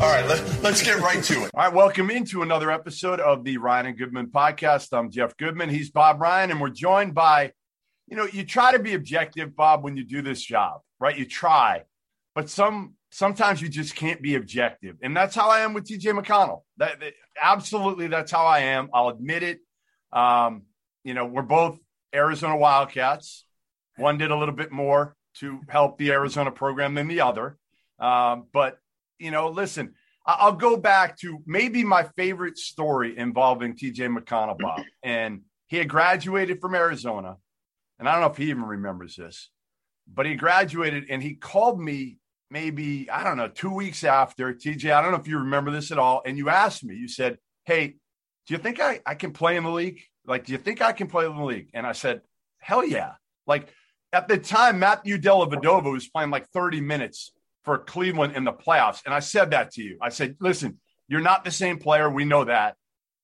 All right, let, us get right to it. All right, welcome into another episode of the Ryan and Goodman podcast. I'm Jeff Goodman. He's Bob Ryan, and we're joined by, you know, you try to be objective, Bob, when you do this job, right? You try, but some sometimes you just can't be objective, and that's how I am with TJ McConnell. That, that absolutely, that's how I am. I'll admit it. Um, you know, we're both Arizona Wildcats. One did a little bit more to help the Arizona program than the other, um, but you know, listen, I'll go back to maybe my favorite story involving TJ McConnell, Bob. And he had graduated from Arizona. And I don't know if he even remembers this, but he graduated and he called me maybe, I don't know, two weeks after. TJ, I don't know if you remember this at all. And you asked me, you said, Hey, do you think I, I can play in the league? Like, do you think I can play in the league? And I said, Hell yeah. Like at the time, Matthew Dellavedova was playing like 30 minutes for Cleveland in the playoffs. And I said that to you. I said, listen, you're not the same player. We know that.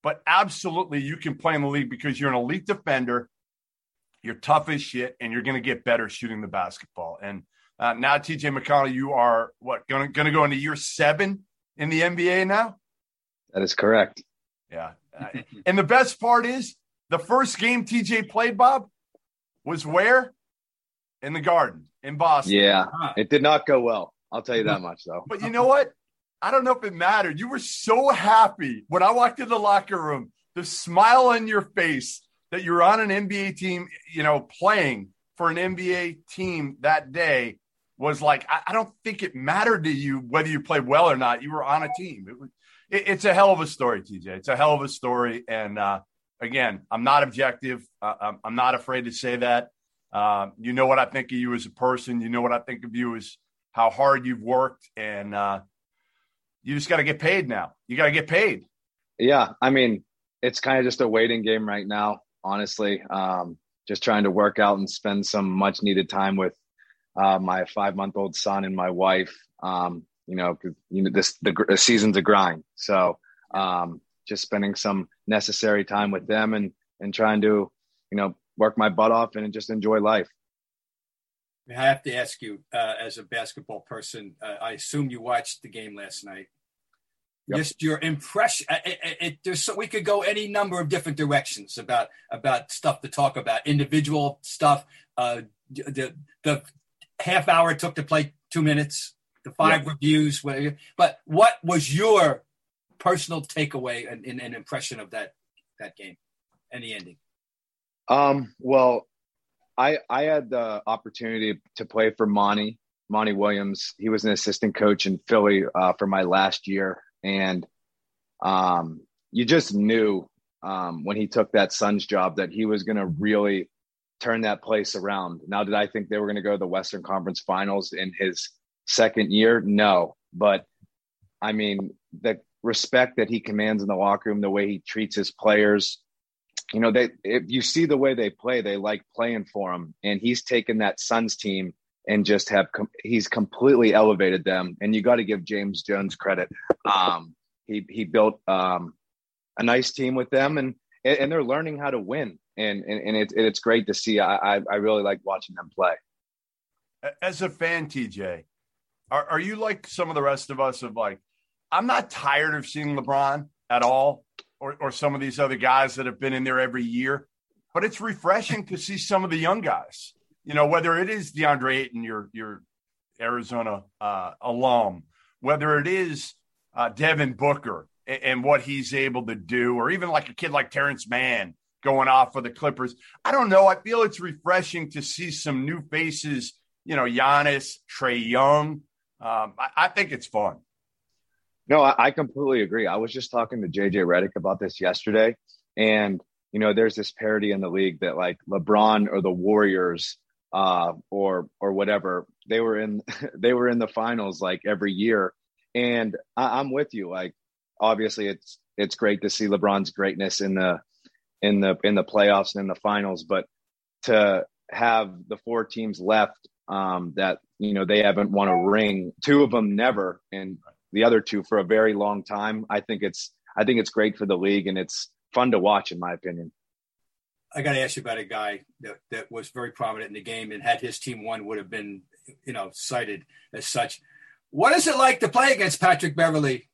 But absolutely, you can play in the league because you're an elite defender. You're tough as shit, and you're going to get better shooting the basketball. And uh, now, TJ McConnell, you are what going to go into year seven in the NBA now? That is correct. Yeah. Uh, and the best part is the first game TJ played, Bob, was where? In the garden in Boston. Yeah. It did not go well. I'll tell you that much, though. But you know what? I don't know if it mattered. You were so happy when I walked in the locker room, the smile on your face that you're on an NBA team, you know, playing for an NBA team that day was like, I, I don't think it mattered to you whether you played well or not. You were on a team. It was, it, it's a hell of a story, TJ. It's a hell of a story. And uh, again, I'm not objective. Uh, I'm, I'm, not afraid to say that. Uh, you know what I think of you as a person. You know what I think of you as how hard you've worked, and uh, you just got to get paid now. You got to get paid. Yeah, I mean, it's kind of just a waiting game right now. Honestly, um, just trying to work out and spend some much needed time with uh, my five month old son and my wife. Um, you know, you know this the, the season's a grind, so um, just spending some necessary time with them and and trying to you know work my butt off and just enjoy life. I have to ask you, uh, as a basketball person, uh, I assume you watched the game last night. Yep. Just your impression. It, it, it, there's so we could go any number of different directions about about stuff to talk about, individual stuff. Uh, the the half hour it took to play two minutes, the five yep. reviews. But what was your personal takeaway and, and, and impression of that that game and the ending? Um, well, I I had the opportunity to play for Monty Monty Williams. He was an assistant coach in Philly uh, for my last year, and um, you just knew um, when he took that Suns job that he was going to really turn that place around. Now, did I think they were going to go to the Western Conference Finals in his second year? No, but I mean the respect that he commands in the locker room, the way he treats his players, you know, they if you see the way they play, they like playing for him, and he's taken that Suns team and just have com- he's completely elevated them. And you got to give James Jones credit. Um, he he built um, a nice team with them, and and they're learning how to win, and and, and it's it's great to see. I I really like watching them play. As a fan, TJ, are are you like some of the rest of us? Of like, I'm not tired of seeing LeBron at all, or or some of these other guys that have been in there every year, but it's refreshing to see some of the young guys. You know, whether it is DeAndre Ayton, your your Arizona uh, alum, whether it is uh, Devin Booker and, and, what he's able to do, or even like a kid like Terance Mann going off for the Clippers. I don't know. I feel it's refreshing to see some new faces. You know, Giannis, Trae Young. Um, I, I, think it's fun. No, I, I completely agree. I was just talking to JJ Redick about this yesterday, and you know, there's this parity in the league that like LeBron or the Warriors uh, or or whatever. They were in they were in the finals like every year, and I, I'm with you. Like obviously, it's it's great to see LeBron's greatness in the in the in the playoffs and in the finals, but to have the four teams left um, that you know they haven't won a ring, two of them never, and the other two for a very long time. I think it's I think it's great for the league, and it's fun to watch, in my opinion. I got to ask you about a guy that, that was very prominent in the game and had his team won would have been, you know, cited as such. What is it like to play against Patrick Beverley?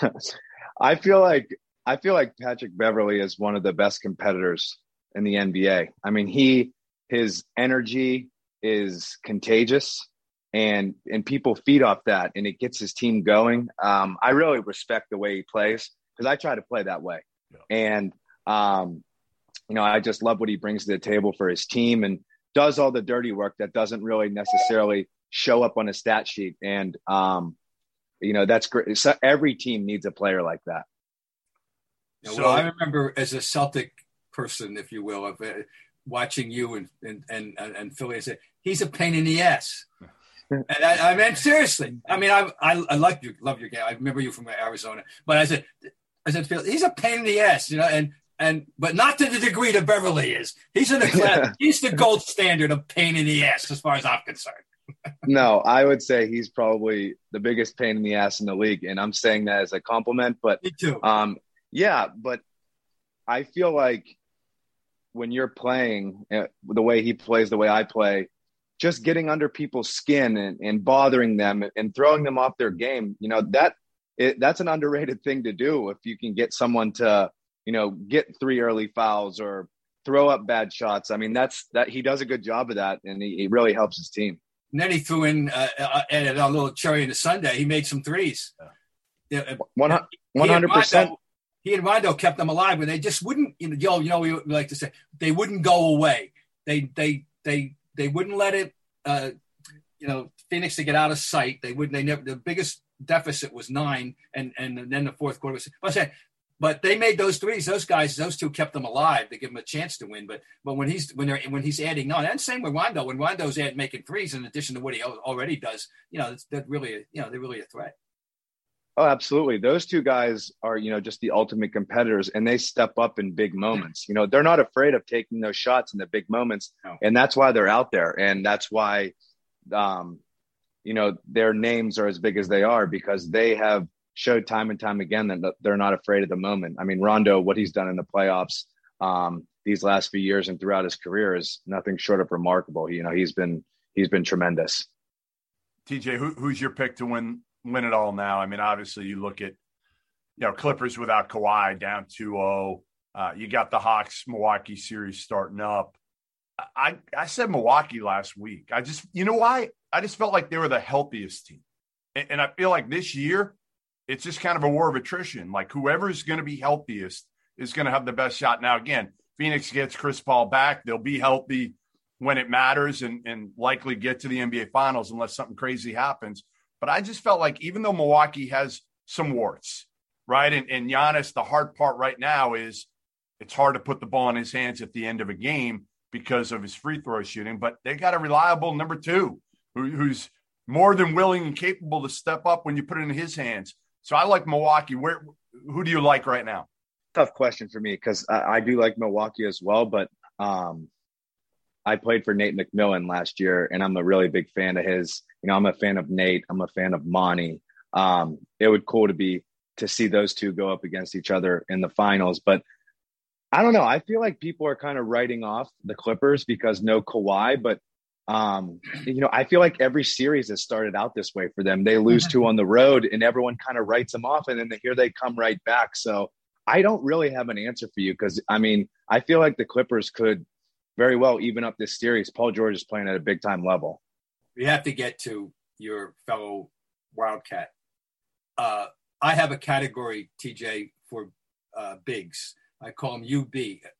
I feel like I feel like Patrick Beverley is one of the best competitors in the NBA. I mean, he his energy is contagious and and people feed off that and it gets his team going. Um, I really respect the way he plays because I try to play that way. Yeah. And um, you know, I just love what he brings to the table for his team and does all the dirty work that doesn't really necessarily show up on a stat sheet. And, um, you know, that's great. So every team needs a player like that. Yeah, well, I remember as a Celtic person, if you will, of uh, watching you and and and, and Philly, I said he's a pain in the ass. and I, I mean, seriously. I mean, I, I I like you, love your game. I remember you from Arizona, but I said, I said, he's a pain in the ass, you know. And and but not to the degree that Beverley is. He's in the class. he's the gold standard of pain in the ass, as far as I'm concerned. no, I would say he's probably the biggest pain in the ass in the league, and I'm saying that as a compliment. But Me too. Um, yeah, but I feel like when you're playing uh, the way he plays, the way I play, just getting under people's skin and, and bothering them and throwing them off their game, you know that it, that's an underrated thing to do. If you can get someone to you know, get three early fouls or throw up bad shots. I mean, that's that he does a good job of that, and he, he really helps his team. And then he threw in uh, uh, a little cherry in the sundae. He made some threes. Uh, one hundred percent. He and Rondo kept them alive, but they just wouldn't. You know, you know, we like to say they wouldn't go away. They they they they wouldn't let it. Uh, you know, Phoenix to get out of sight. They wouldn't. They never. The biggest deficit was nine, and and then the fourth quarter was. But I but they made those threes. Those guys, those two kept them alive. They give them a chance to win. But but when he's when they're when he's adding on, and same with Rondo. When Rondo's add making threes in addition to what he already does, you know, that's really you know they're really a threat. Oh, absolutely. Those two guys are, you know, just the ultimate competitors and they step up in big moments. You know, they're not afraid of taking those shots in the big moments. No. And that's why they're out there. And that's why, um, you know, their names are as big as they are because they have showed time and time again that they're not afraid of the moment. I mean, Rondo, what he's done in the playoffs um, these last few years and throughout his career is nothing short of remarkable. You know, he's been he's been tremendous. TJ, who, who's your pick to win win it all now? I mean, obviously you look at you know Clippers without Kawhi down 2-0. Uh, you got the Hawks Milwaukee series starting up. I I said Milwaukee last week. I just you know why? I just felt like they were the healthiest team, and, and I feel like this year it's just kind of a war of attrition. Like whoever is going to be healthiest is going to have the best shot. Now, again, Phoenix gets Chris Paul back. They'll be healthy when it matters and, and likely get to the NBA finals unless something crazy happens. But I just felt like even though Milwaukee has some warts, right? And, and Giannis, the hard part right now is it's hard to put the ball in his hands at the end of a game because of his free throw shooting. But they got a reliable number two who, who's more than willing and capable to step up when you put it in his hands. So I like Milwaukee. Where who do you like right now? Tough question for me because I, I, do like Milwaukee as well, but um, I played for Nate McMillan last year, and I'm a really big fan of his. You know, I'm a fan of Nate. I'm a fan of Monty. Um, it would cool to be to see those two go up against each other in the finals. But I don't know. I feel like people are kind of writing off the Clippers because no Kawhi, but um, you know, I feel like every series has started out this way for them. They lose two on the road and everyone kind of writes them off and then here they come right back. So I don't really have an answer for you because I mean, I feel like the Clippers could very well even up this series. Paul George is playing at a big time level. We have to get to your fellow Wildcat. Uh, I have a category, TJ, for uh, bigs. I call them UB,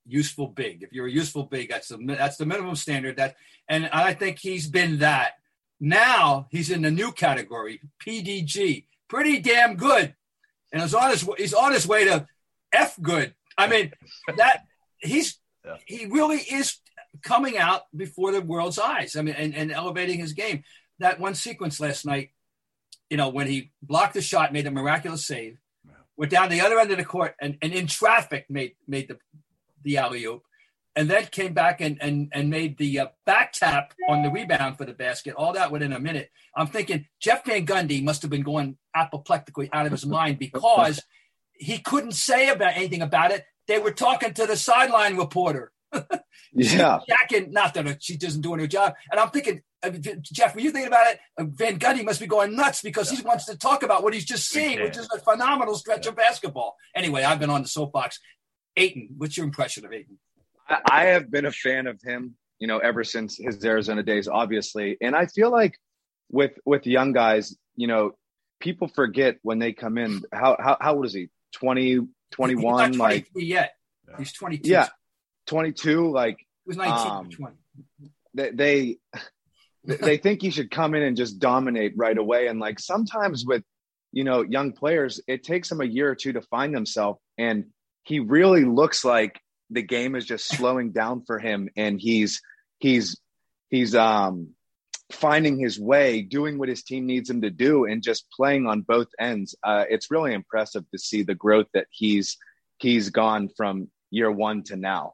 useful big. If you're a useful big, that's the that's the minimum standard. That and I think he's been that. Now he's in the new category, PDG, pretty damn good, and he's on his he's on his way to F good. I mean that he's yeah. he really is coming out before the world's eyes. I mean, and, and elevating his game. That one sequence last night, you know, when he blocked the shot, made a miraculous save, went down the other end of the court, and, and in traffic made made the the alley oop, and then came back and and and made the uh, back tap on the rebound for the basket. All that within a minute. I'm thinking Jeff Van Gundy must have been going apoplectically out of his mind because he couldn't say about anything about it. They were talking to the sideline reporter. Yeah. Jacking, not that she doesn't do her job. And I'm thinking, uh, Jeff, were you thinking about it? Uh, Van Gundy must be going nuts because he wants to talk about what he's just seen, which is a phenomenal stretch of basketball. Anyway, I've been on the soapbox. Ayton, what's your impression of Ayton? I have been a fan of him, you know, ever since his Arizona days, obviously. And I feel like with with young guys, you know, people forget when they come in. How how, how old is he? 20, 21? like yet. He's 22. Yeah. 22. Like he was 19 um, 20. They, they they think he should come in and just dominate right away. And like sometimes with, you know, young players, it takes them a year or two to find themselves. And he really looks like the game is just slowing down for him. And he's, he's, he's, um, finding his way, doing what his team needs him to do, and just playing on both ends. Uh, it's really impressive to see the growth that he's he's gone from year one to now.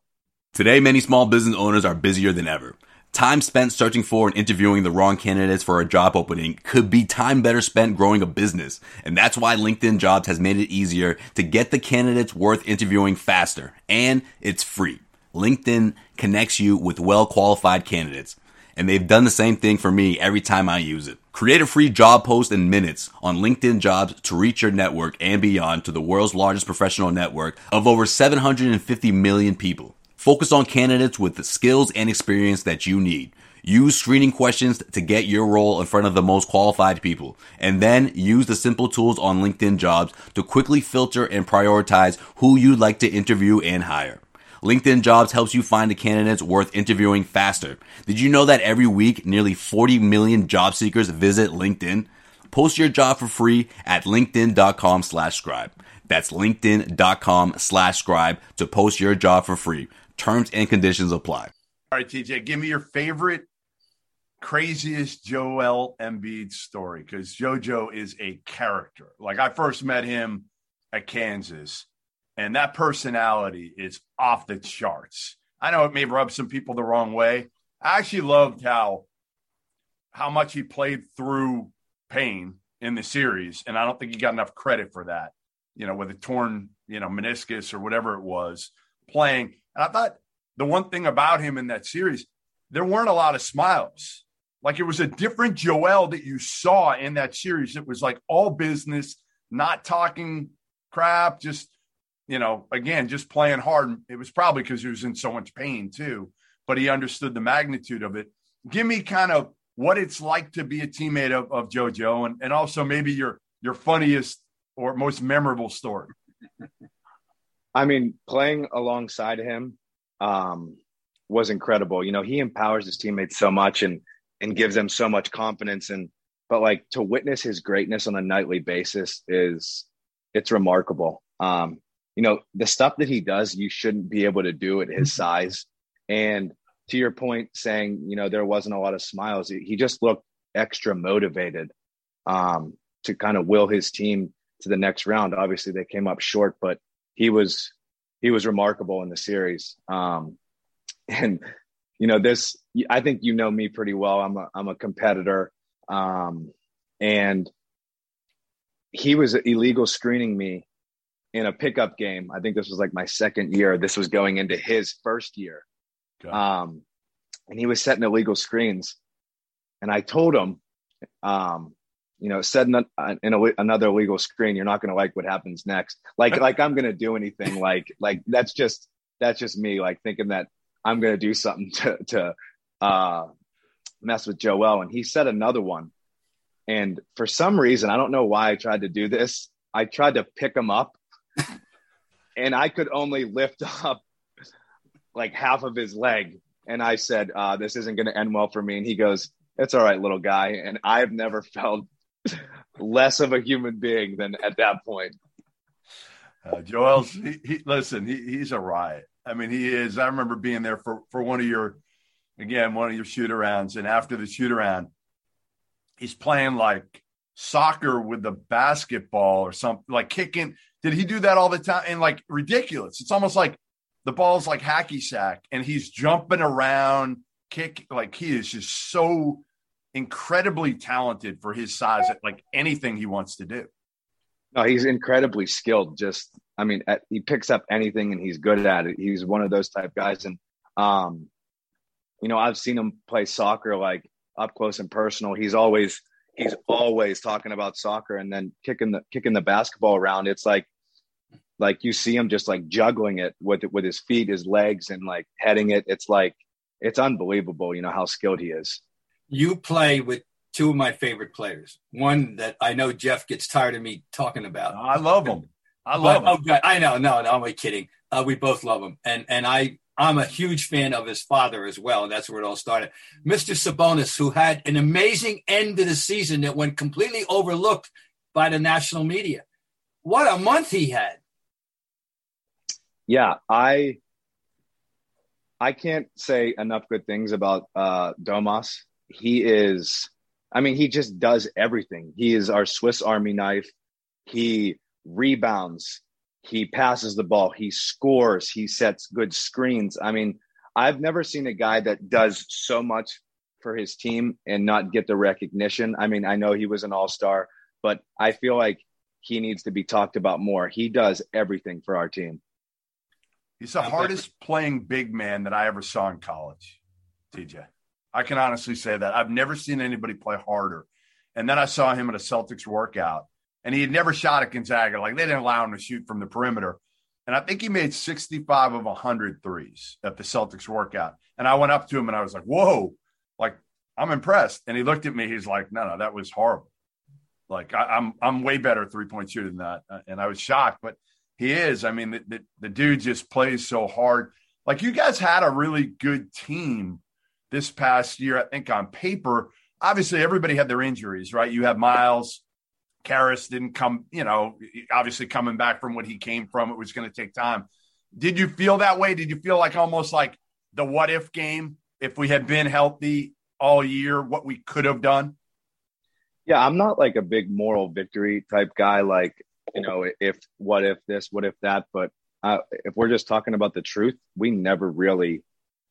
Today, many small business owners are busier than ever. Time spent searching for and interviewing the wrong candidates for a job opening could be time better spent growing a business. And that's why LinkedIn Jobs has made it easier to get the candidates worth interviewing faster. And it's free. LinkedIn connects you with well qualified candidates. And they've done the same thing for me every time I use it. Create a free job post in minutes on LinkedIn Jobs to reach your network and beyond to the world's largest professional network of over 750 million people. Focus on candidates with the skills and experience that you need. Use screening questions to get your role in front of the most qualified people. And then use the simple tools on LinkedIn jobs to quickly filter and prioritize who you'd like to interview and hire. LinkedIn jobs helps you find the candidates worth interviewing faster. Did you know that every week nearly 40 million job seekers visit LinkedIn? Post your job for free at linkedin.com slash scribe. That's linkedin.com slash scribe to post your job for free. Terms and conditions apply. All right, TJ, give me your favorite, craziest Joel Embiid story because JoJo is a character. Like I first met him at Kansas, and that personality is off the charts. I know it may rub some people the wrong way. I actually loved how how much he played through pain in the series, and I don't think he got enough credit for that. You know, with a torn, you know, meniscus or whatever it was, playing and I thought the one thing about him in that series, there weren't a lot of smiles. Like it was a different Joel that you saw in that series. It was like all business, not talking crap, just, you know, again, just playing hard. It was probably because he was in so much pain too, but he understood the magnitude of it. Give me kind of what it's like to be a teammate of, of JoJo and, and also maybe your your funniest or most memorable story. I mean, playing alongside him um, was incredible. You know, he empowers his teammates so much and and gives them so much confidence. And but like to witness his greatness on a nightly basis is it's remarkable. Um, you know, the stuff that he does, you shouldn't be able to do at his size. And to your point, saying you know there wasn't a lot of smiles, he just looked extra motivated um, to kind of will his team to the next round. Obviously, they came up short, but he was he was remarkable in the series. Um, and you know this, I think you know me pretty well. I'm a I'm a competitor, um, and he was illegal screening me in a pickup game. I think this was like my second year. This was going into his first year. Um, and he was setting illegal screens. And I told him, um, you know, said in, in a, another illegal screen, you're not going to like what happens next. Like, like I'm going to do anything. Like, like that's just, that's just me. Like thinking that I'm going to do something to, to, uh, mess with Joel. And he said another one. And for some reason, I don't know why I tried to do this. I tried to pick him up and I could only lift up like half of his leg. And I said, uh, this isn't going to end well for me. And he goes, it's all right, little guy. And I've never felt less of a human being than at that point. Uh, Joel's, he, he, listen, he, he's a riot. I mean, he is. I remember being there for, for one of your, again, one of your shoot arounds. And after the shoot around, he's playing like soccer with the basketball or something, like kicking. Did he do that all the time? And like ridiculous. It's almost like the ball's like hacky sack and he's jumping around, kick. Like he is just so incredibly talented for his size at like anything he wants to do. No, he's incredibly skilled. Just, I mean, at, he picks up anything and he's good at it. He's one of those type guys. And, um, you know, I've seen him play soccer like up close and personal. He's always, he's always talking about soccer and then kicking the, kicking the basketball around. It's like, like you see him just like juggling it with with his feet, his legs, and like heading it. It's like it's unbelievable, you know, how skilled he is. You play with two of my favorite players. One that I know Jeff gets tired of me talking about. I love him. I love but, him. Oh, God, I know. No, no, I'm only kidding. Uh, we both love him, and and I I'm a huge fan of his father as well, and that's where it all started. Mr. Sabonis, who had an amazing end of the season that went completely overlooked by the national media. What a month he had! yeah, I I can't say enough good things about uh, Domas. He is, I mean, he just does everything. He is our Swiss Army knife. He rebounds. He passes the ball. He scores. He sets good screens. I mean, I've never seen a guy that does so much for his team and not get the recognition. I mean, I know he was an all star, but I feel like he needs to be talked about more. He does everything for our team. He's the hardest playing big man that I ever saw in college, TJ. I can honestly say that. I've never seen anybody play harder. And then I saw him at a Celtics workout, and he had never shot at Gonzaga. Like they didn't allow him to shoot from the perimeter. And I think he made 65 of 100 threes at the Celtics workout. And I went up to him and I was like, whoa, like I'm impressed. And he looked at me. He's like, no, no, that was horrible. Like I, am I'm, I'm way better three point shooter than that. Uh, and I was shocked. But he is. I mean, the, the, the dude just plays so hard. Like you guys had a really good team this past year, I think on paper. Obviously, everybody had their injuries, right? You have Myles, Caris didn't come, you know, obviously coming back from what he came from, it was going to take time. Did you feel that way? Did you feel like almost like the what if game? If we had been healthy all year, what we could have done? Yeah, I'm not like a big moral victory type guy. Like you know, if what if this, what if that. But uh, if we're just talking about the truth, we never really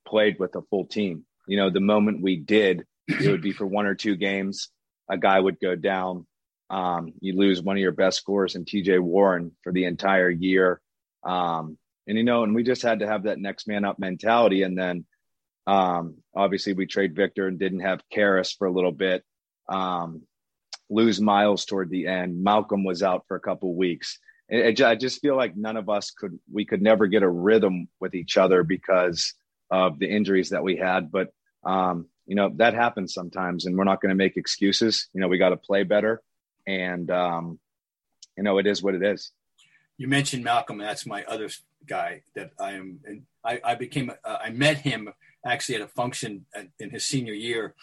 played with a full team. You know, the moment we did, it would be for one or two games. A guy would go down. Um, you lose one of your best scorers in TJ Warren for the entire year. Um, and, you know, and we just had to have that next man up mentality. And then um, obviously we trade Victor and didn't have Caris for a little bit. Um, lose Myles toward the end. Malcolm was out for a couple weeks. It, it, I just feel like none of us could we could never get a rhythm with each other because of the injuries that we had. But um, you know that happens sometimes, and we're not going to make excuses. You know we got to play better, and um, you know it is what it is. You mentioned Malcolm. That's my other guy that I am. And I, I became. Uh, I met him actually at a function in his senior year,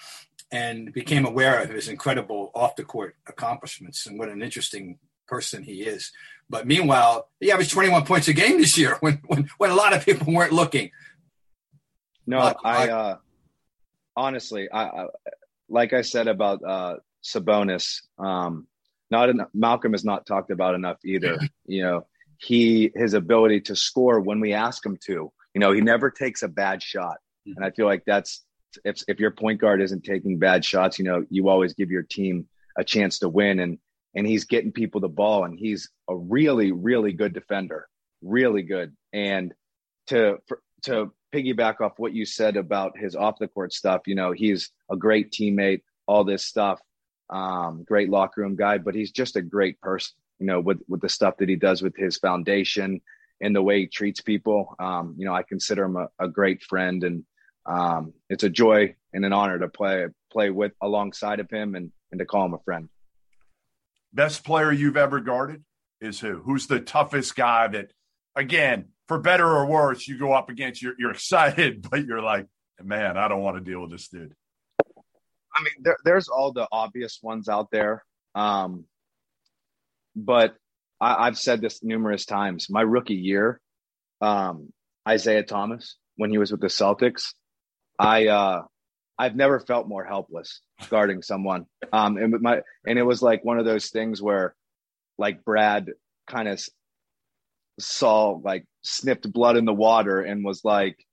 and became aware of his incredible off the court accomplishments and what an interesting person he is. But meanwhile, he averaged 21 points a game this year when when, when a lot of people weren't looking. No, I uh, honestly, I, I, like I said about uh, Sabonis, um, not enough, Malcolm is not talked about enough either. you know, he his ability to score when we ask him to. You know, he never takes a bad shot, mm-hmm. and I feel like that's if if your point guard isn't taking bad shots, you know, you always give your team a chance to win. And and he's getting people the ball, and he's a really, really good defender, really good. And to for, to piggyback off what you said about his off the court stuff, you know, he's a great teammate, all this stuff, um, great locker room guy, but he's just a great person, you know, with with the stuff that he does with his foundation and the way he treats people. Um, you know, I consider him a, a great friend, and um, it's a joy and an honor to play play with alongside of him and and to call him a friend. Best player you've ever guarded is who? Who's the toughest guy that, again, for better or worse, you go up against? You're, you're excited, but you're like, man, I don't want to deal with this dude. I mean, there, there's all the obvious ones out there, um, but I, have said this numerous times. My rookie year, um, Isaiah Thomas, when he was with the Celtics, I uh, I've never felt more helpless guarding someone. Um, and my and it was like one of those things where, like Brad kind of saw like sniffed blood in the water and was like,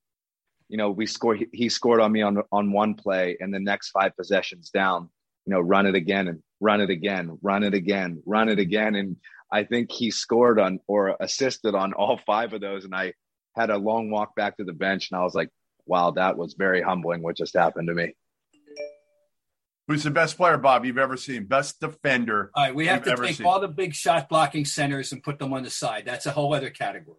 you know, we scored. He, he scored on me on on one play, and the next five possessions down, you know, run it again and run it again, run it again, run it again, and I think he scored on or assisted on all five of those, and I had a long walk back to the bench, and I was like, wow, that was very humbling what just happened to me. Who's the best player, Bob, you've ever seen? Best defender. All right, we have to take seen. all the big shot blocking centers and put them on the side. That's a whole other category.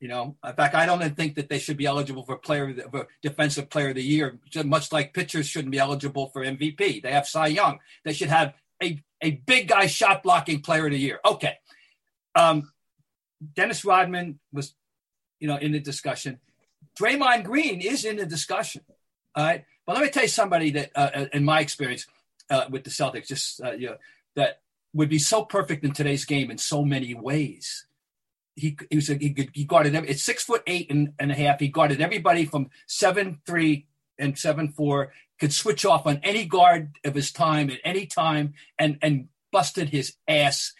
You know, in fact, I don't even think that they should be eligible for player for defensive player of the year. Much like pitchers shouldn't be eligible for MVP. They have Cy Young. They should have a a big guy shot blocking player of the year. Okay, um, Dennis Rodman was, you know, in the discussion. Draymond Green is in the discussion. All right. But let me tell you somebody that, uh, uh, in my experience uh, with the Celtics, just uh, you know, that would be so perfect in today's game in so many ways. He, he was a, he, he guarded every, it's six foot eight and, and a half. He guarded everybody from seven three and seven four. Could switch off on any guard of his time at any time, and and busted his ass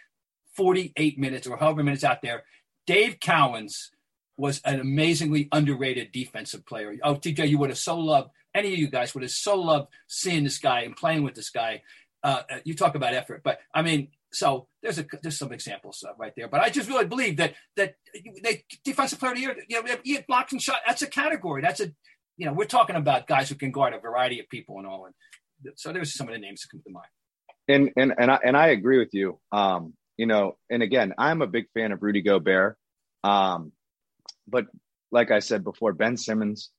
forty eight minutes or however minutes out there. Dave Cowens was an amazingly underrated defensive player. Oh, TJ, you would have so loved any of you guys would have so loved seeing this guy and playing with this guy. Uh, uh you talk about effort, but I mean, so there's a there's some examples uh, right there. But I just really believe that that they defensive player of the year, you know, you blocks and shot. That's a category. That's a you know, we're talking about guys who can guard a variety of people and all. And so there's some of the names that come to mind. And and and I and I agree with you. Um, you know, and again, I'm a big fan of Rudy Gobert. Um, but like I said before, Ben Simmons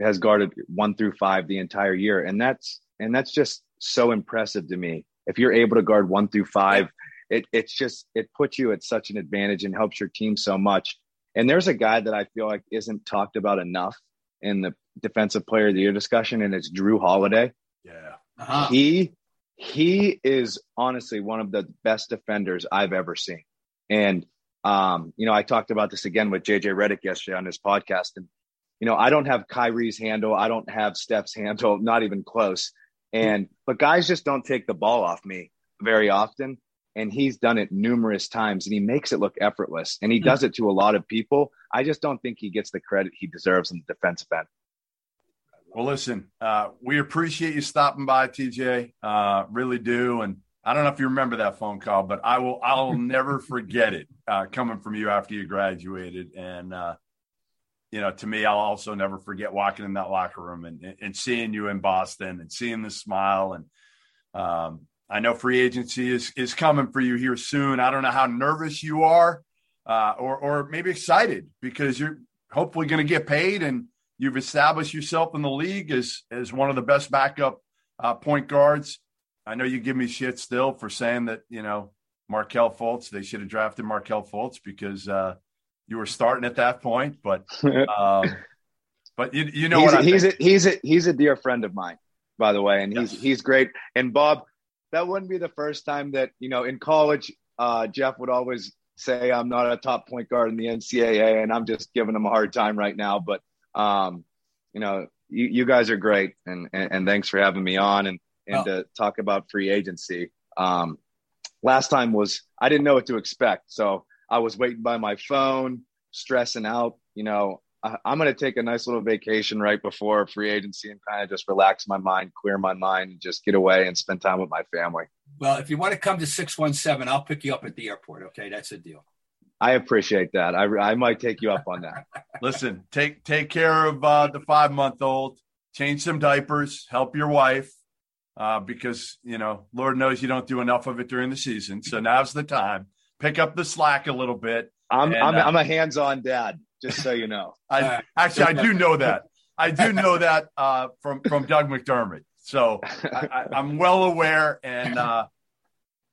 has guarded one through five the entire year, and that's and that's just so impressive to me. If you're able to guard one through five, it it's just it puts you at such an advantage and helps your team so much. And there's a guy that I feel like isn't talked about enough in the defensive player of the year discussion, and it's Jrue Holiday. Yeah, uh-huh. he he is honestly one of the best defenders I've ever seen, and um, you know, I talked about this again with JJ Redick yesterday on his podcast. And, you know, I don't have Kyrie's handle. I don't have Steph's handle, not even close. And, but guys just don't take the ball off me very often. And he's done it numerous times and he makes it look effortless. And he does it to a lot of people. I just don't think he gets the credit he deserves in the defensive end. Well, listen, uh, we appreciate you stopping by, TJ. Uh, really do. And I don't know if you remember that phone call, but I will. I'll never forget it uh, coming from you after you graduated, and uh, you know, to me, I'll also never forget walking in that locker room and, and seeing you in Boston and seeing the smile. And um, I know free agency is is coming for you here soon. I don't know how nervous you are, uh, or or maybe excited because you're hopefully going to get paid and you've established yourself in the league as as one of the best backup uh, point guards I know you give me shit still for saying that, you know, Markelle Fultz, they should have drafted Markelle Fultz because uh, you were starting at that point. But um, but you, you know he's, what I he's a, he's a, he's a dear friend of mine, by the way, and yes. he's he's great. And Bob, that wouldn't be the first time that you know in college, uh, Jeff would always say I'm not a top point guard in the NCAA, and I'm just giving him a hard time right now. But um, you know, you, you guys are great, and, and and thanks for having me on. And and oh. to talk about free agency. Um, last time was I didn't know what to expect, so I was waiting by my phone, stressing out. You know, I, am going to take a nice little vacation right before free agency and kind of just relax my mind, clear my mind, and just get away and spend time with my family. Well, if you want to come to 617, I'll pick you up at the airport. Okay. That's a deal. I appreciate that. I, I might take you up on that. Listen, take take care of uh, the five month old. Change some diapers. Help your wife uh, because you know Lord knows you don't do enough of it during the season. So now's the time. Pick up the slack a little bit. I'm and, I'm, uh, I'm a hands on dad. Just so you know. I, actually, I do know that. I do know that uh, from from Doug McDermott. So I, am well aware, and uh,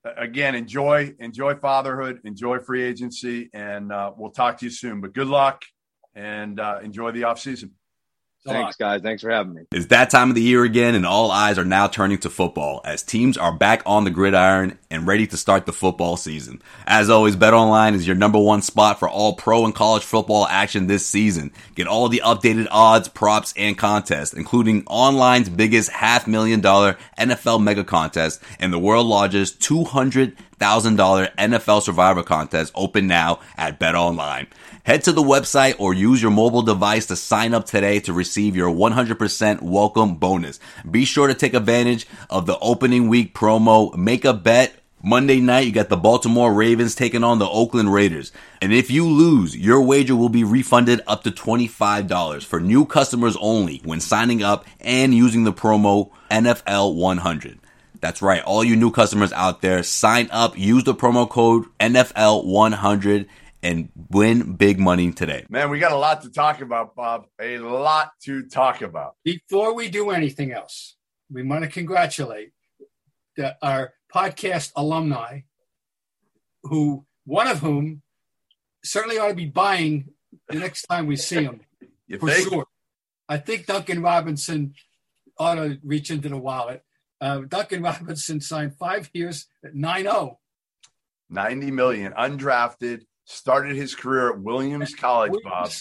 again, enjoy enjoy fatherhood, enjoy free agency, and uh, we'll talk to you soon. But good luck and uh, enjoy the off season. Thanks, guys. Thanks for having me. It's that time of the year again, and all eyes are now turning to football as teams are back on the gridiron and ready to start the football season. As always, BetOnline is your number one spot for all pro and college football action this season. Get all the updated odds, props, and contests, including online's biggest half million dollar NFL mega contest and the world largest $200,000 NFL survivor contest open now at BetOnline. Head to the website or use your mobile device to sign up today to receive your 100% welcome bonus. Be sure to take advantage of the opening week promo. Make a bet. Monday night, you got the Baltimore Ravens taking on the Oakland Raiders. And if you lose, your wager will be refunded up to $25 for new customers only when signing up and using the promo NFL100. That's right. All you new customers out there, sign up, use the promo code NFL100 and win big money today. Man, we got a lot to talk about, Bob. A lot to talk about. Before we do anything else, we want to congratulate the, our podcast alumni, who one of whom certainly ought to be buying the next time we see him. you for think? sure. I think Duncan Robinson ought to reach into the wallet. Uh, Duncan Robinson signed five years at 9 0. 90 million, undrafted started his career at Williams College, Bob.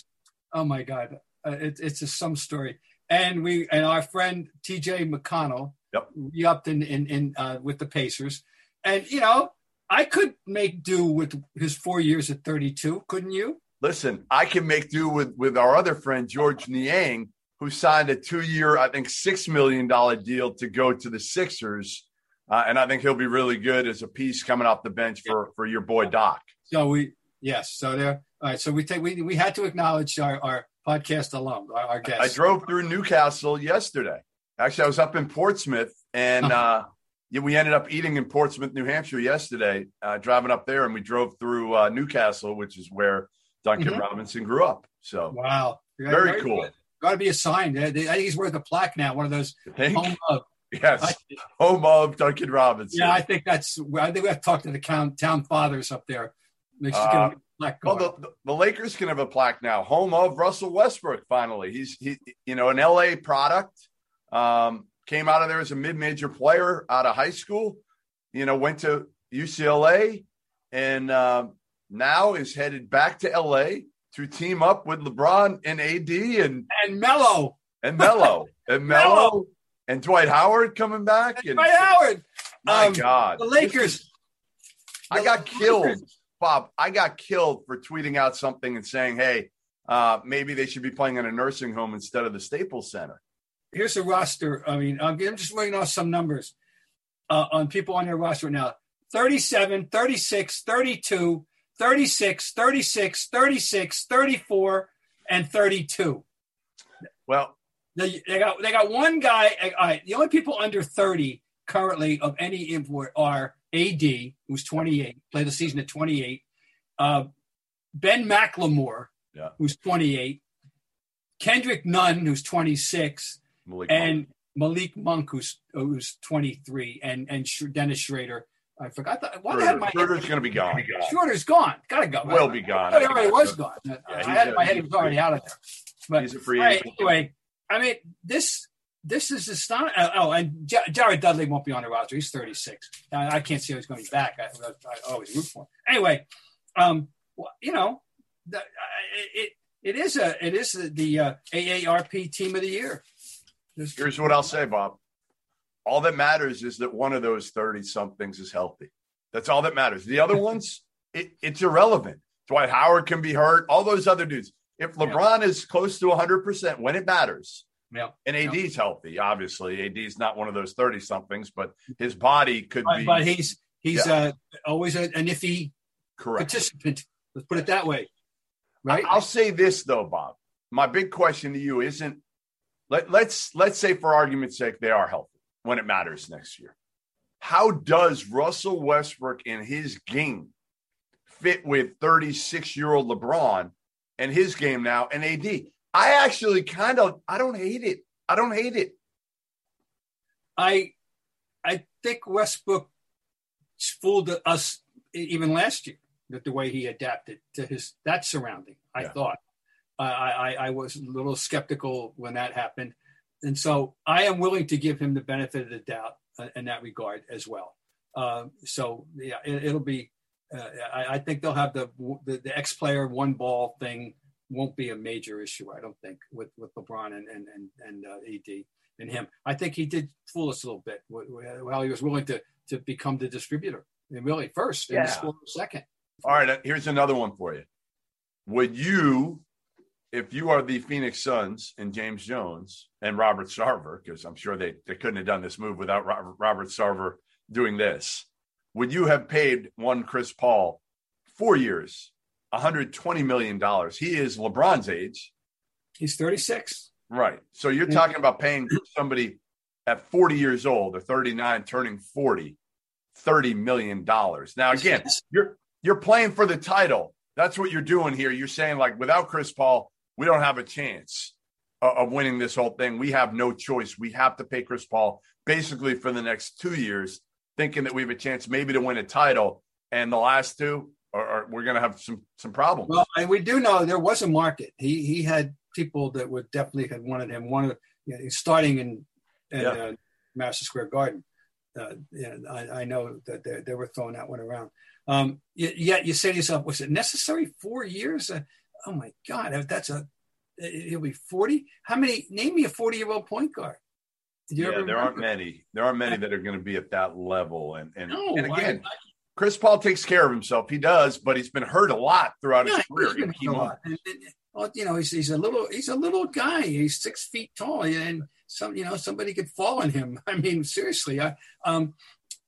Oh my God, uh, it, it's a some story. And we and our friend T.J. McConnell, yep, re upped in in, in uh, with the Pacers, and you know I could make do with his four years at 32, couldn't you? Listen, I can make do with with our other friend George Niang, who signed a two year, I think six million dollar deal to go to the Sixers. Uh, and I think he'll be really good as a piece coming off the bench for, for your boy Doc. So we Yes. So there. All right. So we take we we had to acknowledge our, our podcast alum, our, our guest. I drove through New Castle yesterday. Actually, I was up in Portsmouth, and uh-huh. uh, yeah, we ended up eating in Portsmouth, New Hampshire yesterday. Uh, driving up there, and we drove through uh, New Castle, which is where Duncan mm-hmm. Robinson grew up. So wow, very, very cool. Got to be a sign. I think he's worth a plaque now. One of those home of. Yes, home of Duncan Robinson. Yeah, I think that's. I think we have to talk to the town, town fathers up there uh, well, the, the, Lakers can have a plaque now. Home of Russell Westbrook. Finally, he's he, you know, an LA product. Um, came out of there as a mid-major player out of high school. You know, went to UCLA, and uh, now is headed back to LA to team up with LeBron and AD and and Melo and Melo and Melo and Dwight Howard coming back. And, and Dwight Howard. My um, God, the Lakers. I got killed Bob, I got killed for tweeting out something and saying, hey, uh, maybe they should be playing in a nursing home instead of the Staples Center. Here's a roster. I mean, I'm just writing off some numbers uh, on people on their roster right now 37, 36, 32, 36, 36, 36, 34, and 32. Well, they, they got they got one guy. All right, the only people under 30 currently of any import are AD, who's 28, played the season at 28. Uh, ben McLemore, yeah. who's 28. Kendrick Nunn, who's 26. Malik and Monk. Malik Monk, who's who's 23. And and Dennis Schrader. I forgot that. What Schroeder, my Schroeder's going to be gone. Schroeder's gone. Got to go. Will be gone. I already was gone. Yeah, I had in my head he was already out of there. But he's a free agent. anyway, I mean, this this is astonishing. Uh, oh, and J- Jared Dudley won't be on the roster. He's 36. I, I can't see how he's going to be back. I, I, always root for him. Anyway, um, well, you know, the, uh, it it is a it is the uh, AARP Team of the Year. There's, Here's what I'll say, Bob. All that matters is that one of those 30 somethings is healthy. That's all that matters. The other ones, it, it's irrelevant. Dwight Howard can be hurt. All those other dudes. If LeBron yeah. is close to 100% when it matters, yeah. and AD's yeah. healthy, obviously. AD's not one of those 30 somethings, but his body could but, be. But he's he's yeah. uh, always a, an iffy Correct. participant. Let's put it that way. Right. I'll say this, though, Bob. My big question to you isn't let, let's let's say for argument's sake they are healthy when it matters next year. How does Russell Westbrook in his game fit with 36 year old LeBron and his game now and AD? I actually kind of I don't hate it. I don't hate it. I I think Westbrook fooled us even last year that the way he adapted to his that surrounding. I yeah. thought I, I I was a little skeptical when that happened, and so I am willing to give him the benefit of the doubt uh, in that regard as well. Uh, so yeah, it, will be. Uh, I, I, think they'll have the the, the X player one ball thing won't be a major issue. I don't think with with LeBron and and and, and uh, AD and him. I think he did fool us a little bit while he was willing to to become the distributor and really first and score second. All right, uh, here's another one for you. Would you, if you are the Phoenix Suns and James Jones and Robert Sarver, because I'm sure they, they couldn't have done this move without Robert, Robert Sarver doing this, would you have paid one Chris Paul four years, $120 million? He is LeBron's age. He's 36. Right. So you're talking about paying somebody at 40 years old or 39 turning 40 30 million dollars. Now again, you're you're playing for the title. That's what you're doing here. You're saying like without Chris Paul, we don't have a chance of, of winning this whole thing. We have no choice. We have to pay Chris Paul basically for the next 2 years thinking that we have a chance maybe to win a title and the last two are, we're going to have some some problems. Well, and we do know there was a market. He he had people that would definitely had wanted him. One of you know, starting in, in yeah. uh, Madison Square Garden. Uh, yeah, I, I, know that they, they, were throwing that one around. Um, yet you say to yourself, was it necessary four years? Uh, oh my God, that's a he'll be forty. How many? Name me a forty-year-old point guard. yeah, there aren't many. There aren't many that are going to be at that level. And and, no, and again, I, I, Chris Paul takes care of himself. He does, but he's been hurt a lot throughout yeah, his career. On. And, and, well, you know, he's, he's a little he's a little guy. He's six feet tall, and some you know somebody could fall on him. I mean, seriously, I um,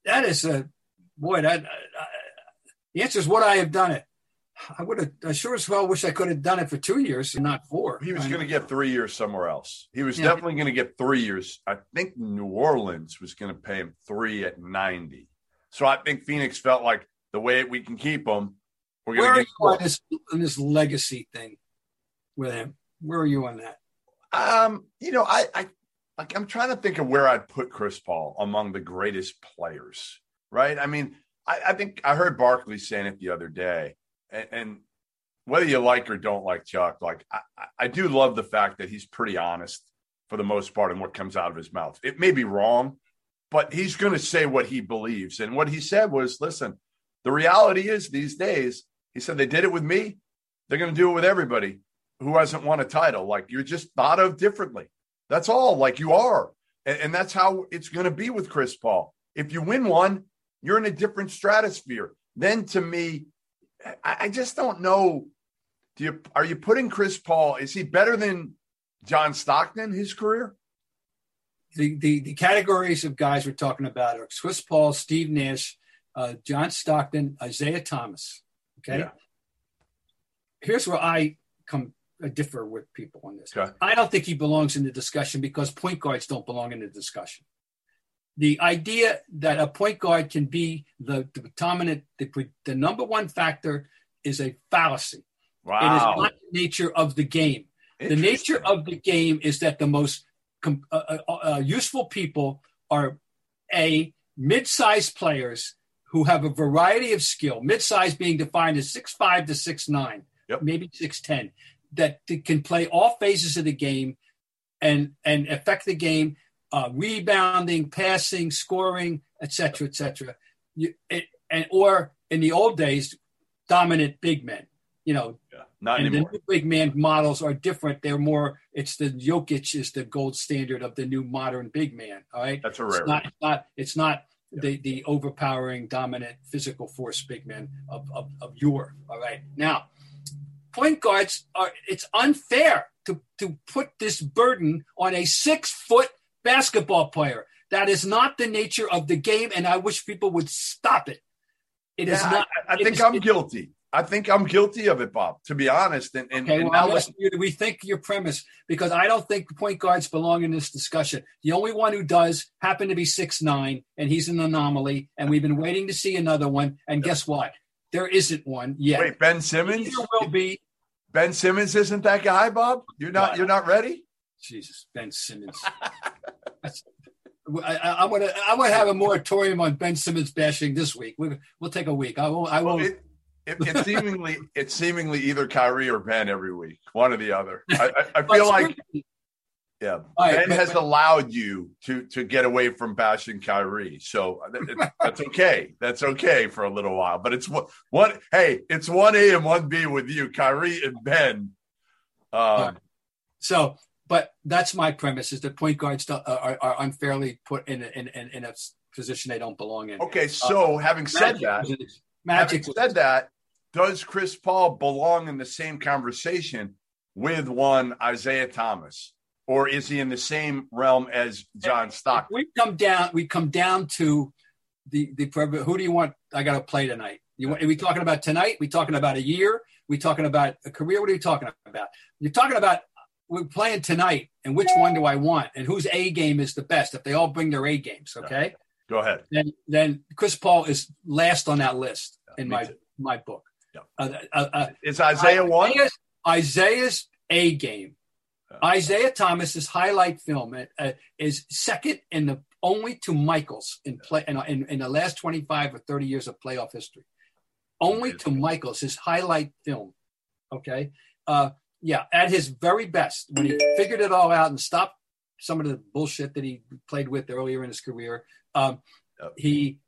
that is a boy. That uh, the answer is what I have done it. I would have. I sure as well wish I could have done it for two years and not four. He was going to get three years somewhere else. He was yeah. definitely going to get three years. I think New Orleans was going to pay him three at ninety. So I think Phoenix felt like the way we can keep him, we're going to get on this, on this legacy thing with him. Where are you on that? Um, you know, I, I like I'm trying to think of where I'd put Chris Paul among the greatest players, right? I mean, I, I think I heard Barkley saying it the other day, and, and, whether you like or don't like Chuck, like I, I do love the fact that he's pretty honest for the most part in what comes out of his mouth. It may be wrong, but he's going to say what he believes. And what he said was, listen, the reality is these days, he said, they did it with me. They're going to do it with everybody who hasn't won a title. Like you're just thought of differently. That's all. Like you are. And, and that's how it's going to be with Chris Paul. If you win one, you're in a different stratosphere. Then to me, I, I just don't know. Do you are you putting Chris Paul? Is he better than John Stockton? His career? The, the, the categories of guys we're talking about are Chris Paul, Steve Nash, uh, John Stockton, Isaiah Thomas. Okay. Yeah. Here's where I come I differ with people on this. Okay. I don't think he belongs in the discussion because point guards don't belong in the discussion. The idea that a point guard can be the, the dominant, the, the number one factor is a fallacy. Wow. It is not the nature of the game. The nature of the game is that the most uh, uh, uh, useful people are a mid-sized players who have a variety of skill. Mid-sized being defined as six five to six nine, yep. maybe six ten that can play all phases of the game and and affect the game, uh, rebounding, passing, scoring, etc., etc. And or in the old days, dominant big men. You know, yeah, not and anymore. the new big man models are different. They're more. It's the Jokic is the gold standard of the new modern big man. All right, that's a rare. It's not. It's not. It's not the, the overpowering, dominant physical force big men of, of, of your. All right. Now, point guards are. It's unfair to to put this burden on a six foot basketball player. That is not the nature of the game, and I wish people would stop it. It yeah, is not. I, I think is, I'm it, guilty. I think I'm guilty of it, Bob. To be honest, and, and, okay, and well, I'm you to rethink your premise because I don't think point guards belong in this discussion. The only one who does happen to be six nine, and he's an anomaly. And we've been waiting to see another one. And guess what? There isn't one yet. Wait, Ben Simmons there will be. Ben Simmons isn't that guy, Bob. You're not. You're not ready. Jesus, Ben Simmons. I, am gonna I'm gonna have a moratorium on Ben Simmons bashing this week. We'll, we'll take a week. I won't. I won't. Well, it, it, it's seemingly it's seemingly either Kyrie or Ben every week, one or the other. I, I, I feel like yeah, right, Ben but, has but, allowed you to to get away from bashing Kyrie, so that's okay. That's okay for a little while. But it's what one. Hey, it's one A and one B with you, Kyrie and Ben. Um, so but that's my premise: is that point guards are, are unfairly put in a, in, in, in a position they don't belong in. Okay, so uh, having said that, Magic having said that, does Chris Paul belong in the same conversation with one Isaiah Thomas, or is he in the same realm as John Stockton? We come down. We come down to the the who do you want? I got to play tonight. You want, are we talking about tonight? We talking about a year? We talking about a career? What are you talking about? You're talking about we're playing tonight, and which one do I want, and whose A game is the best? If they all bring their A games, okay. Go ahead. Then, then Chris Paul is last on that list yeah, in my too. my book. Yeah. Uh, uh, uh, is Isaiah one? Isaiah's A game. Isaiah Thomas's highlight film uh, is second in the only to Michaels in play in, in, in, the last 25 or 30 years of playoff history. Only to Michaels, his highlight film. Okay. Uh, yeah, at his very best, when he figured it all out and stopped some of the bullshit that he played with earlier in his career, um, he,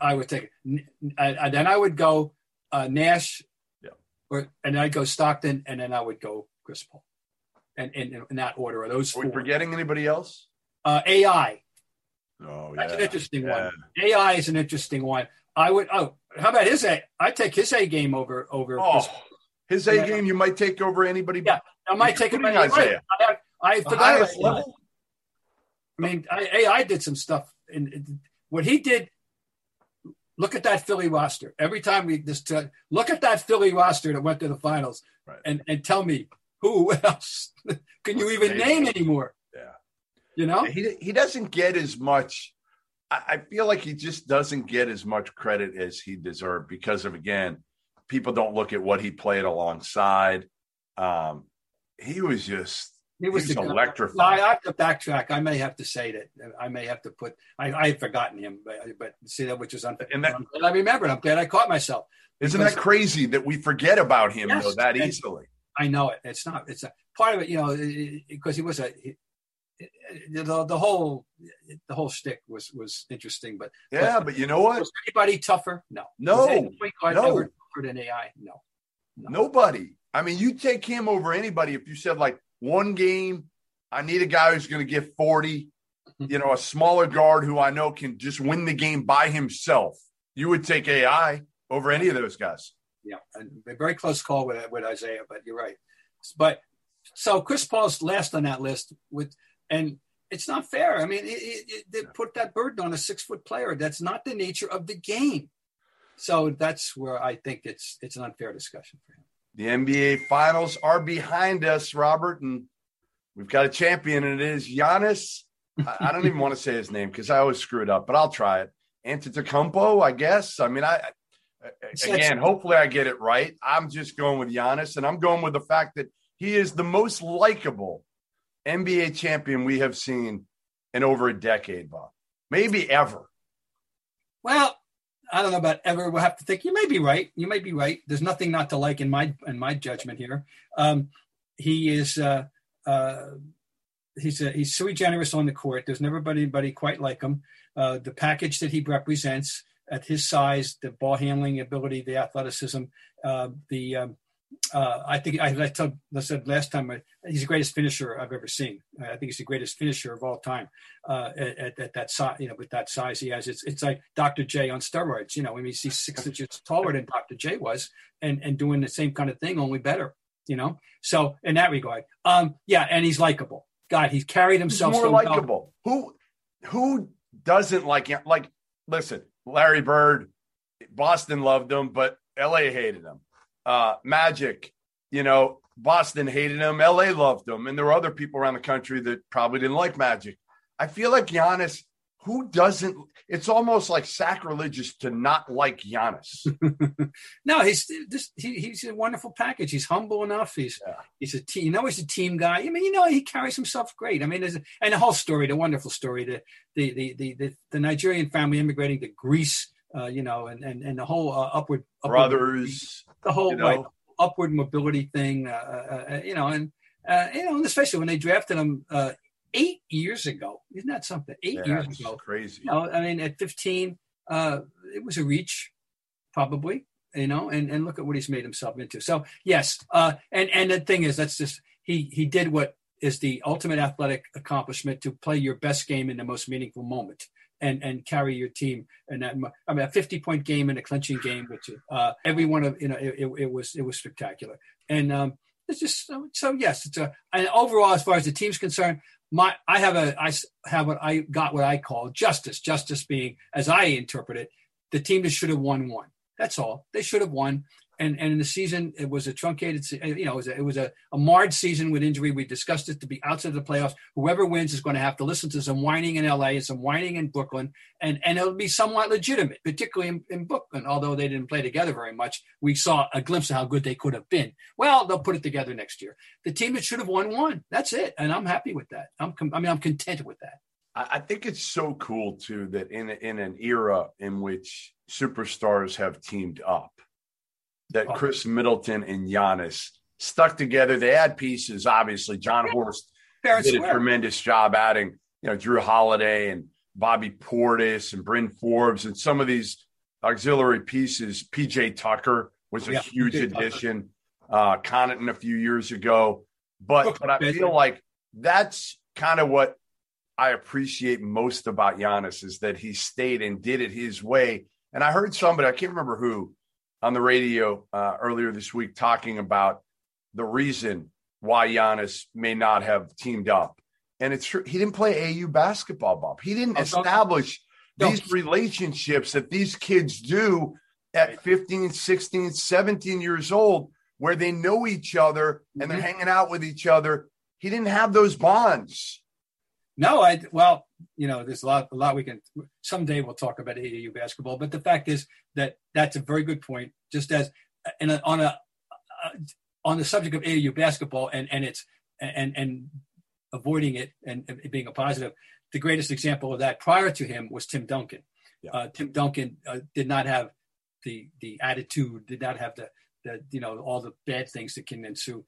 I would take, and then I would go uh, Nash, yeah. or and I'd go Stockton, and then I would go Chris Paul, and in, in that order. Are those? Are we forgetting anybody else? Uh, AI. Oh, That's yeah. an interesting yeah. one. AI is an interesting one. I would. Oh, how about his A? I take his A game over over. Oh. Chris his A game, you might take over anybody. Yeah, I might take him Isaiah. I, I forgot about level. I mean, I, I did some stuff, and what he did. Look at that Philly roster. Every time we just uh, look at that Philly roster that went to the finals, right. and and tell me who else can you even name anymore? Yeah, you know he he doesn't get as much. I feel like he just doesn't get as much credit as he deserved because of again people don't look at what he played alongside. Um, he was just he was, electrifying. I have to backtrack. I may have to say that I may have to put. I, I had forgotten him, but, but see that which is unfair. And that, I remember. I'm glad I caught myself. Isn't that crazy that we forget about him yes, though that easily? I know it. It's not. It's a part of it. You know, because he was a. He, the, the whole the whole stick was was interesting, but yeah, but, but you know what? Was anybody tougher? No, no, no for an AI? No. no. Nobody. I mean, you take him over anybody if you said like one game, I need a guy who's going to get 40, you know, a smaller guard who I know can just win the game by himself. You would take AI over any of those guys. Yeah, and a very close call with with Isaiah, but you're right. But so Chris Paul's last on that list with, and it's not fair. I mean, it, it, it put that burden on a six foot player. That's not the nature of the game. So that's where I think it's it's an unfair discussion for him. The NBA finals are behind us, Robert, and we've got a champion, and it is Giannis. I, don't even want to say his name because I always screw it up, but I'll try it. Antetokounmpo, I guess. I mean, I again, hopefully I get it right. I'm just going with Giannis, and I'm going with the fact that he is the most likable NBA champion we have seen in over a decade, Bob. Maybe ever. Well, I don't know about ever. We'll have to think. You may be right. You may be right. There's nothing not to like in my in my judgment here. Um, he is uh, uh, he's a, he's sui generis on the court. There's never anybody quite like him. Uh, the package that he represents at his size, the ball handling ability, the athleticism, uh, the um, uh, I think I, I, told, I said last time, he's the greatest finisher I've ever seen. I think he's the greatest finisher of all time uh, at, at, that size. You know, with that size he has, it's it's like Dr. J on steroids. You know, I mean, he's six inches taller than Dr. J was, and and doing the same kind of thing, only better. You know, so in that regard, um, yeah, and he's likable. God, he's carried himself He's more so likable. Who who doesn't like him? Like, listen, Larry Bird, Boston loved him, but LA hated him. Uh, Magic, you know, Boston hated him, LA loved him, and there were other people around the country that probably didn't like Magic. I feel like Giannis, who doesn't? It's almost like sacrilegious to not like Giannis. no, he's this. He, he's a wonderful package. He's humble enough. He's Yeah. he's a team. You know, he's a team guy. I mean, you know, he carries himself great. I mean, there's a, and the whole story, the wonderful story, the the the the the, the Nigerian family immigrating to Greece. Uh, you know, and and and the whole uh, upward, upward Brothers, the whole you know. right, upward mobility thing. Uh, uh, uh, you know, and uh, you know, and especially when they drafted him uh, eight years ago. Isn't that something? Eight yeah, years ago. crazy. You know, I mean, at 15, uh, it was a reach, probably. You know, and and look at what he's made himself into. So yes, uh, and and the thing is, that's just he he did what is the ultimate athletic accomplishment to play your best game in the most meaningful moment. And, and carry your team and that I mean a 50 point game and a clinching game which uh every one of you know it, it, it was it was spectacular and um it's just so, so yes it's a and overall as far as the team's concerned my I have a, I have what I got what I call justice. Justice being, as I interpret it, the team that should have won one. That's all. They should have won. And and in the season, it was a truncated. You know, it was a, it was a, a marred season with injury. We discussed it to be outside of the playoffs. Whoever wins is going to have to listen to some whining in L.A. and some whining in Brooklyn, and and it'll be somewhat legitimate, particularly in, in Brooklyn. Although they didn't play together very much, we saw a glimpse of how good they could have been. Well, they'll put it together next year. The team that should have won won. That's it, and I'm happy with that. I'm com- I mean I'm content with that. I think it's so cool too that in in an era in which superstars have teamed up, that Oh. Khris Middleton and Giannis stuck together. They had pieces, obviously. Jon Horst Fair did a tremendous job adding, you know, Jrue Holiday and Bobby Portis and Bryn Forbes and some of these auxiliary pieces. PJ Tucker was a Yeah, huge PJ Tucker. addition. Uh, Connaughton a few years ago, but but I basically. feel like that's kind of what I appreciate most about Giannis is that he stayed and did it his way. And I heard somebody, I can't remember who, on the radio uh, earlier this week talking about the reason why Giannis may not have teamed up. And it's true. He didn't play AAU basketball, Bob. He didn't Oh, establish these relationships that these kids do at 15, 16, 17 years old, where they know each other and they're Mhm. hanging out with each other. He didn't have those bonds. No, I well, you know, there's a lot, a lot we can. Someday we'll talk about AAU basketball, but the fact is that that's a very good point. Just as, and on a uh, on the subject of AAU basketball and and it's and and avoiding it and, and it being a positive, the greatest example of that prior to him was Tim Duncan. Yeah. Uh, Tim Duncan uh, did not have the the attitude, did not have the the you know all the bad things that can ensue.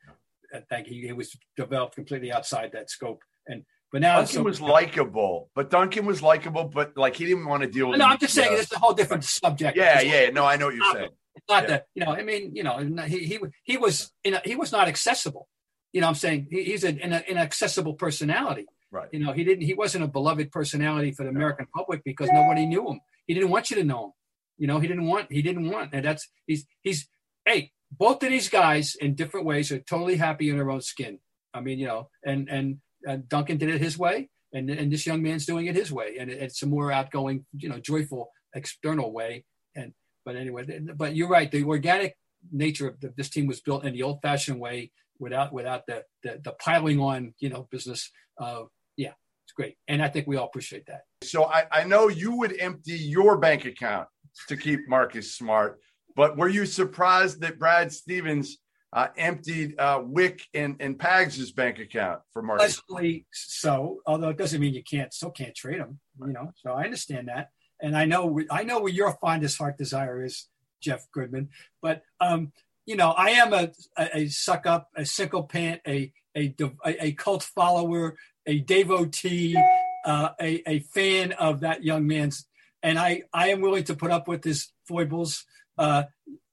I think he, he was developed completely outside that scope. And but now Duncan so- was likable, but Duncan was likable, but like he didn't want to deal with. No, the I'm just saying it's a whole different subject. Yeah, It's yeah. No, I know what you're saying. It's not yeah. that you know. I mean, you know, he he he was in a, he was not accessible. You know, what I'm saying he, he's an, an inaccessible personality. Right. You know, he didn't. He wasn't a beloved personality for the American public because nobody knew him. He didn't want you to know him. You know, he didn't want. He didn't want, and that's he's he's. Hey, both of these guys in different ways are totally happy in their own skin. I mean, you know, and and, and Duncan did it his way, and and this young man's doing it his way, and it, it's a more outgoing, you know, joyful external way. And but anyway, but you're right. The organic nature of the, this team was built in the old-fashioned way, without without the the, the piling on, you know, business. Uh, yeah, it's great, and I think we all appreciate that. So I, I know you would empty your bank account to keep Marcus Smart, but were you surprised that Brad Stevens uh, emptied uh, Wyc and, and Pags' bank account for Marcus? Pleasantly so, although it doesn't mean you can't still can't trade them. You know, so I understand that, and I know I know where your fondest heart desire is, Jeff Goodman. But um, you know, I am a, a, a suck up, a sickle pant, a a a, a cult follower, a devotee, uh, a a fan of that young man's, and I I am willing to put up with his foibles. Uh,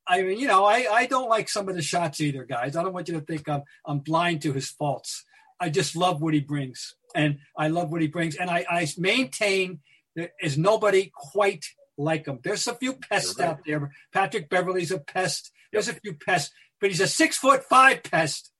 I mean, you know, I, I don't like some of the shots either, guys. I don't want you to think I'm I'm blind to his faults. I just love what he brings, and I love what he brings, and I, I maintain there is nobody quite like him. There's a few pests right. out there. Patrick Beverley's a pest. There's a few pests, but he's a six foot five pest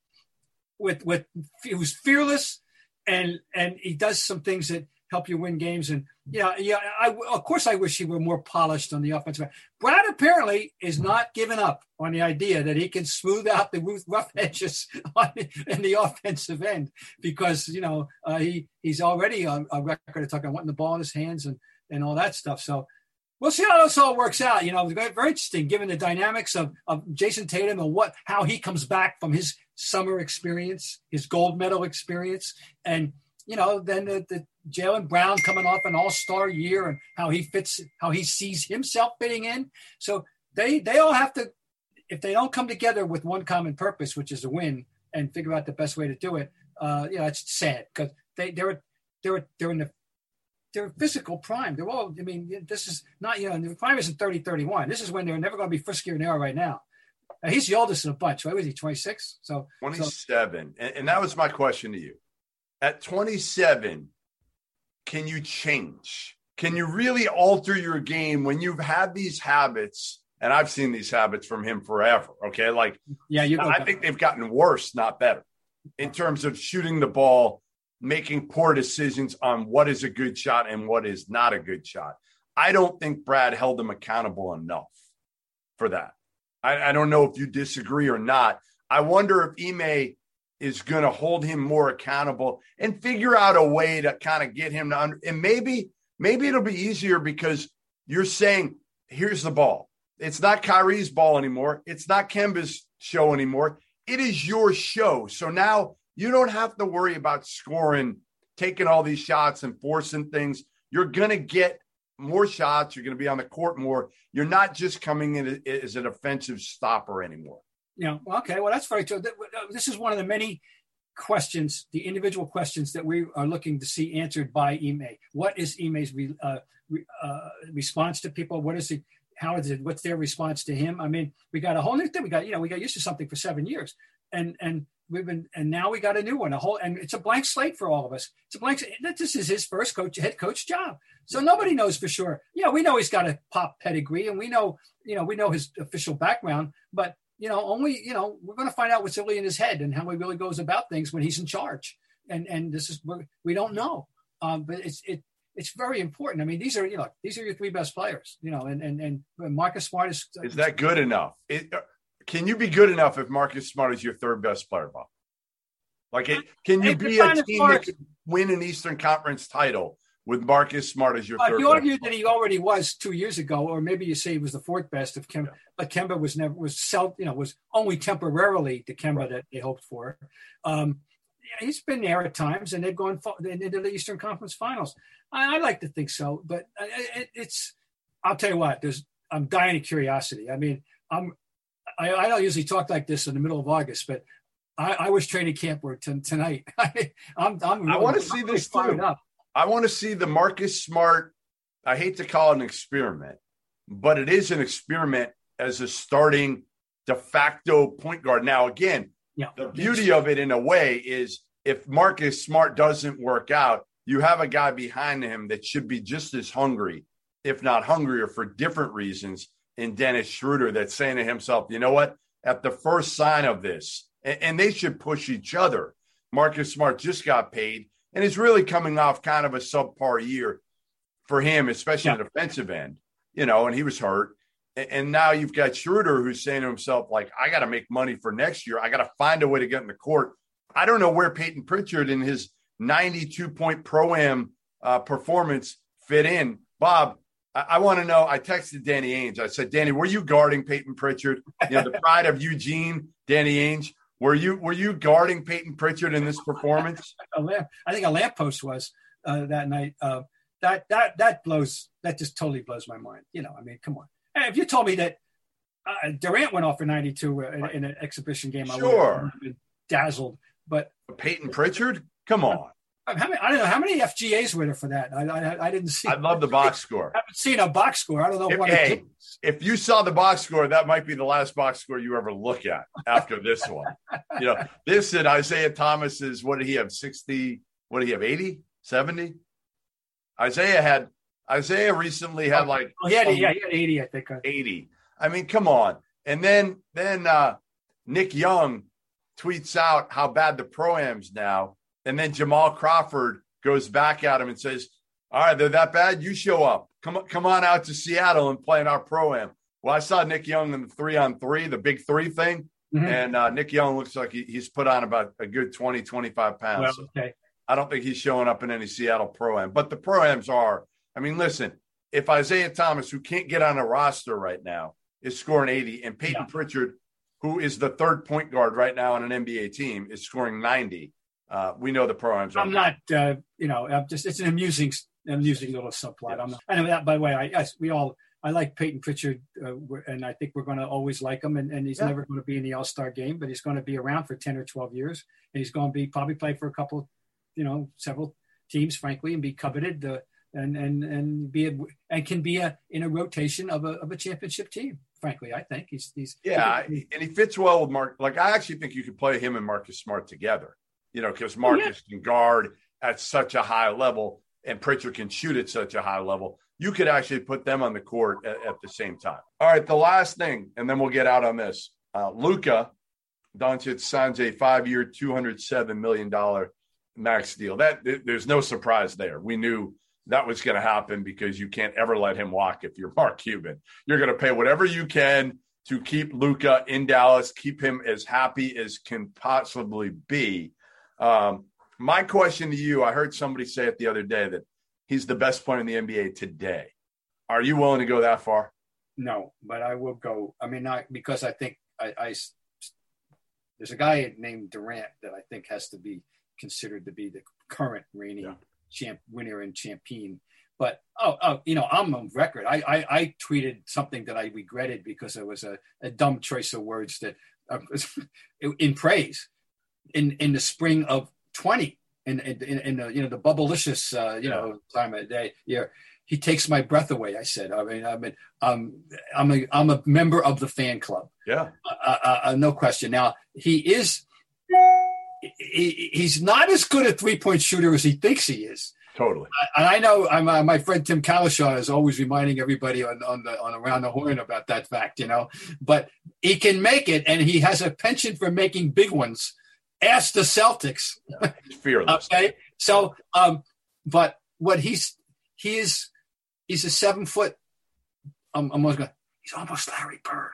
with with who's fearless and and he does some things that help you win games. And yeah, yeah, I, of course I wish he were more polished on the offensive. Brad apparently is not giving up on the idea that he can smooth out the rough edges on the, in the offensive end because you know uh, he he's already on a record of talking wanting the ball in his hands and and all that stuff. So we'll see how this all works out. You know, very interesting given the dynamics of, of Jayson Tatum and what how he comes back from his summer experience, his gold medal experience, and you know then the, the Jaylen Brown coming off an All Star year and how he fits, how he sees himself fitting in. So they they all have to, if they don't come together with one common purpose, which is a win, and figure out the best way to do it. Uh, you know, it's sad because they they're they're they're in the they're physical prime. They're all, I mean, this is not, you know, the prime isn't 30, 31. This is when they're never going to be friskier than they are right now. He's the oldest in a bunch, right? Was he 26? So 27. So, and, and that was my question to you. At 27, can you change? Can you really alter your game when you've had these habits? And I've seen these habits from him forever. Okay. Like, yeah, you I think they've gotten worse, not better, in terms of shooting the ball making poor decisions on what is a good shot and what is not a good shot. I don't think Brad held him accountable enough for that. I, I don't know if you disagree or not. I wonder if Ime is going to hold him more accountable and figure out a way to kind of get him to under, and maybe maybe it'll be easier because you're saying here's the ball. It's not Kyrie's ball anymore. It's not Kemba's show anymore. It is your show. So now you don't have to worry about scoring, taking all these shots and forcing things. You're going to get more shots. You're going to be on the court more. You're not just coming in as an offensive stopper anymore. Yeah. Okay. Well, that's very true. Uh, this is one of the many questions, the individual questions that we are looking to see answered by Ime. What is Ime's re, uh, re, uh, response to people? What is it? How is it? What's their response to him? I mean, we got a whole new thing. We got, you know, we got used to something for seven years, and and we've been and now we got a new one a whole and it's a blank slate for all of us it's a blank Slate. this is his first coach head coach job so nobody knows for sure yeah we know he's got a pop pedigree and we know you know we know his official background but you know only you know we're going to find out what's really in his head and how he really goes about things when he's in charge and and this is we don't know um, but it's it it's very important. I mean, these are you know these are your three best players, you know, and and and Marcus Smart is. Is that good enough? It, can you be good enough if Marcus Smart is your third best player, Bob? Like, it, can you be a team that could win an Eastern Conference title with Marcus Smart as your uh, third? You argue that he already was two years ago, or maybe you say he was the fourth best of Kemba, yeah. but Kemba was never was self, you know, was only temporarily the Kemba right. that they hoped for. Um, yeah, he's been there at times, and they've gone into the Eastern Conference Finals. I, I like to think so, but it, it's. I'll tell you what. There's. I'm dying of curiosity. I mean, I'm I, I, don't usually talk like this in the middle of August, but I, I was training camp work t- tonight. I, am I'm really, I want to see this too. Up. I want to see the Marcus Smart. I hate to call it an experiment, but it is an experiment as a starting de facto point guard. Now, again, yeah. the beauty of it in a way is if Marcus Smart doesn't work out, you have a guy behind him that should be just as hungry, if not hungrier, for different reasons in Dennis Schroeder that's saying to himself, you know what? At the first sign of this, and, and they should push each other. Marcus Smart just got paid and it's really coming off kind of a subpar year for him, especially yeah. the defensive end, you know, and he was hurt. And, now you've got Schroeder who's saying to himself, like, I got to make money for next year. I got to find a way to get in the court. I don't know where Peyton Pritchard in his 92 point pro am uh, performance fit in. Bob, I, I want to know. I texted Danny Ainge. I said, Danny, were you guarding Peyton Pritchard? You know, the pride of Eugene, Danny Ainge. Were you were you guarding Peyton Pritchard in this performance? I think a lamppost was uh, that night. Uh, that that that blows. That just totally blows my mind. You know, I mean, come on. If you told me that uh, Durant went off for 92 in, in an exhibition game, sure. I would have been dazzled. But Peyton Pritchard, come on. How many, I don't know how many FGAs were there for that. I, I, I didn't see. I love the box score. I haven't seen a box score. I don't know if, what. Hey, if you saw the box score, that might be the last box score you ever look at after this one. You know, this and Isaiah Thomas is what did he have? Sixty? What did he have? 80? 70? Isaiah had Isaiah recently had like oh, he had, yeah, he had 80, I think. 80. I mean, come on. And then then uh Nick Young tweets out how bad the pro am's now, and then Jamal Crawford goes back at him and says, "All right, they're that bad. You show up. Come on, come on out to Seattle and play in our pro am." Well, I saw Nick Young in the three on three, the big three thing. Mm-hmm. And uh, Nick Young looks like he, he's put on about a good 20, 25 pounds. Well, okay. I don't think he's showing up in any Seattle pro am, but the pro ams are. I mean, listen, if Isaiah Thomas, who can't get on a roster right now, is scoring 80, and Peyton yeah. Pritchard, who is the third point guard right now on an NBA team, is scoring 90, uh, we know the pro ams. I'm not, uh, you know, I'm just it's an amusing, amusing little subplot. Yes. I'm not, I know that, by the way, I, yes, we all I like Peyton Pritchard, uh, and I think we're going to always like him. And, and he's yeah. never going to be in the All Star game, but he's going to be around for ten or twelve years, and he's going to be probably play for a couple, you know, several teams, frankly, and be coveted. Uh, and and and be a, and can be a in a rotation of a of a championship team. Frankly, I think he's he's yeah, he, and he fits well with Mark. Like I actually think you could play him and Marcus Smart together. You know, because Marcus yeah. can guard at such a high level, and Pritchard can shoot at such a high level you could actually put them on the court at, at the same time. All right, the last thing, and then we'll get out on this. Uh, Luka Doncic signs a five-year, two hundred seven million dollar max deal. That there's no surprise there. We knew that was going to happen because you can't ever let him walk if you're Mark Cuban. You're going to pay whatever you can to keep Luka in Dallas, keep him as happy as can possibly be. Um, my question to you, I heard somebody say it the other day that he's the best player in the NBA today. Are you willing to go that far? No, but I will go. I mean, not because I think I, I there's a guy named Durant that I think has to be considered to be the current reigning yeah. champ winner and champion. But oh, oh, you know, I'm on record. I, I, I tweeted something that I regretted because it was a, a dumb choice of words that uh, in praise in in the spring of 20 in in, in the you know the bubblicious uh, you know time of day year. He takes my breath away. I said. I mean, I mean, um, I'm a I'm a member of the fan club. Yeah, uh, uh, uh no question. Now he is. He, he's not as good a three point shooter as he thinks he is. Totally. And I know I'm, uh, my friend Tim Cowlishaw is always reminding everybody on, on the on around the horn about that fact, you know. But he can make it, and he has a penchant for making big ones. Ask the Celtics. Yeah, fearless. okay. So, um, but what he's he is he's a seven foot. I'm, I'm going. He's almost Larry Bird.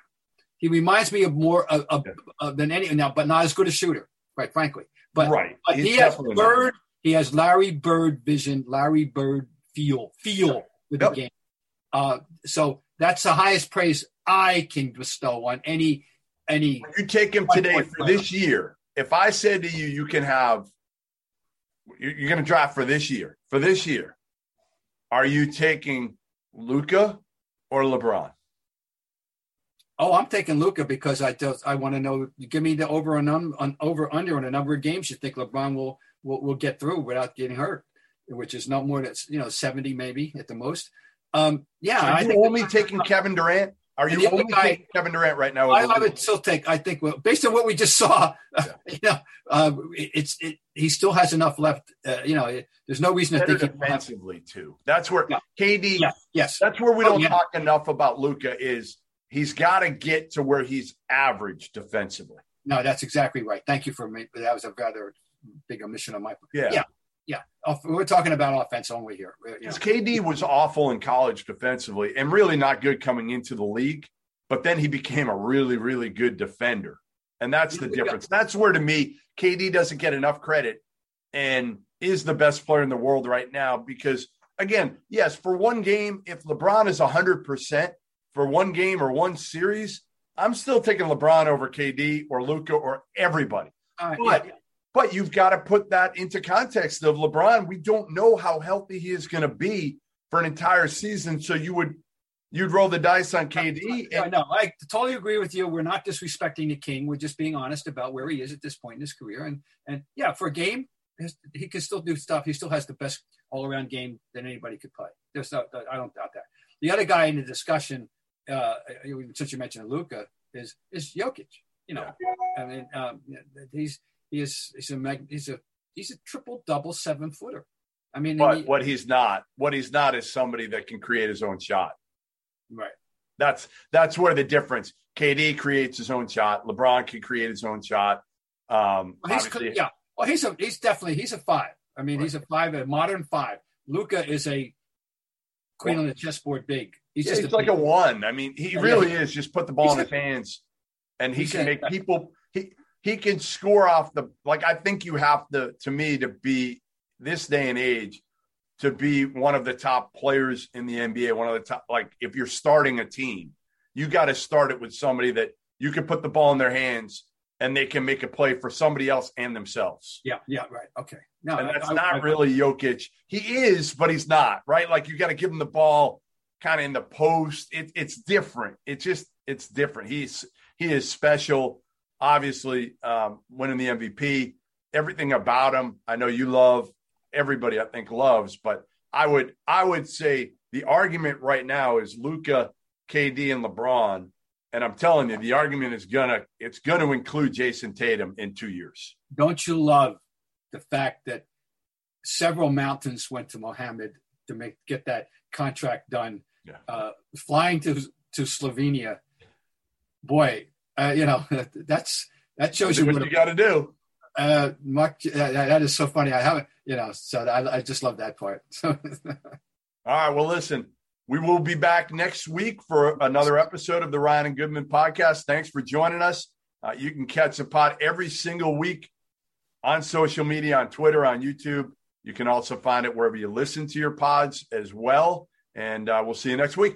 He reminds me of more of, of, of, than any now, but not as good a shooter, right? Frankly, but right. But he has Bird. Not. He has Larry Bird vision, Larry Bird feel, feel with yep. the game. Uh, so that's the highest praise I can bestow on any any. You take him today for this year if I said to you, you can have, you're going to draft for this year, for this year, are you taking Luka or LeBron? Oh, I'm taking Luka because I just I want to know. Give me the over and un, on over under on a number of games you think LeBron will, will will get through without getting hurt, which is not more than you know 70 maybe at the most. Um, yeah, are I you only taking Kevin Durant. Are you only guy, Kevin Durant right now? I, I would still take. I think well, based on what we just saw, yeah. you know, uh, it's it, he still has enough left. Uh, you know, there's no reason Better to think defensively too. That's where yeah. KD. Yeah. Yes, that's where we oh, don't oh, talk enough about Luka. Is he's got to get to where he's average defensively. No, that's exactly right. Thank you for me. That was a rather big omission on my part. Yeah. Yeah. Yeah, we're talking about offense only here. Because you know. KD was awful in college defensively and really not good coming into the league, but then he became a really, really good defender. And that's the difference. That's where, to me, KD doesn't get enough credit and is the best player in the world right now. Because, again, yes, for one game, if LeBron is 100% for one game or one series, I'm still taking LeBron over KD or Luka or everybody. Uh, but yeah. But you've got to put that into context of LeBron. We don't know how healthy he is going to be for an entire season. So you would you'd roll the dice on KD. And- no, I totally agree with you. We're not disrespecting the king. We're just being honest about where he is at this point in his career. And and yeah, for a game, he can still do stuff. He still has the best all around game that anybody could play. There's no, I don't doubt that. The other guy in the discussion, uh, since you mentioned Luka, is is Jokic. You know, I mean, um, he's he is he's a he's a he's a triple double seven footer. I mean, but he, what he's not, what he's not is somebody that can create his own shot. Right. That's that's where the difference. KD creates his own shot. LeBron can create his own shot. Um, well, he's, yeah. Well, he's a he's definitely he's a five. I mean, right. he's a five, a modern five. Luka is a queen on the chessboard big. He's yeah, just he's a like a one. I mean, he really is. Just put the ball in his hands, and he can make people. He can score off the like. I think you have to to me to be this day and age to be one of the top players in the NBA. One of the top like if you're starting a team, you got to start it with somebody that you can put the ball in their hands and they can make a play for somebody else and themselves. Yeah, yeah, right. Okay. No, and that's I, not I, really Jokic. He is, but he's not, right? Like you got to give him the ball kind of in the post. It, it's different. It's just it's different. He's he is special. Obviously, um, winning the MVP, everything about him. I know you love. Everybody, I think, loves. But I would I would say the argument right now is Luka, KD, and LeBron. And I'm telling you, the argument is gonna it's gonna include Jayson Tatum in two years. Don't you love the fact that several mountains went to Mohammed to make get that contract done yeah. uh, flying to to Slovenia, boy, uh, you know that's that shows you what, what you got to do. Uh, much uh, that is so funny. I haven't, you know, so I, I just love that part. All right, well, listen, we will be back next week for another episode of the Ryan and Goodman podcast. Thanks for joining us. Uh, you can catch the pod every single week on social media, on Twitter, on YouTube. You can also find it wherever you listen to your pods as well. And uh, we'll see you next week.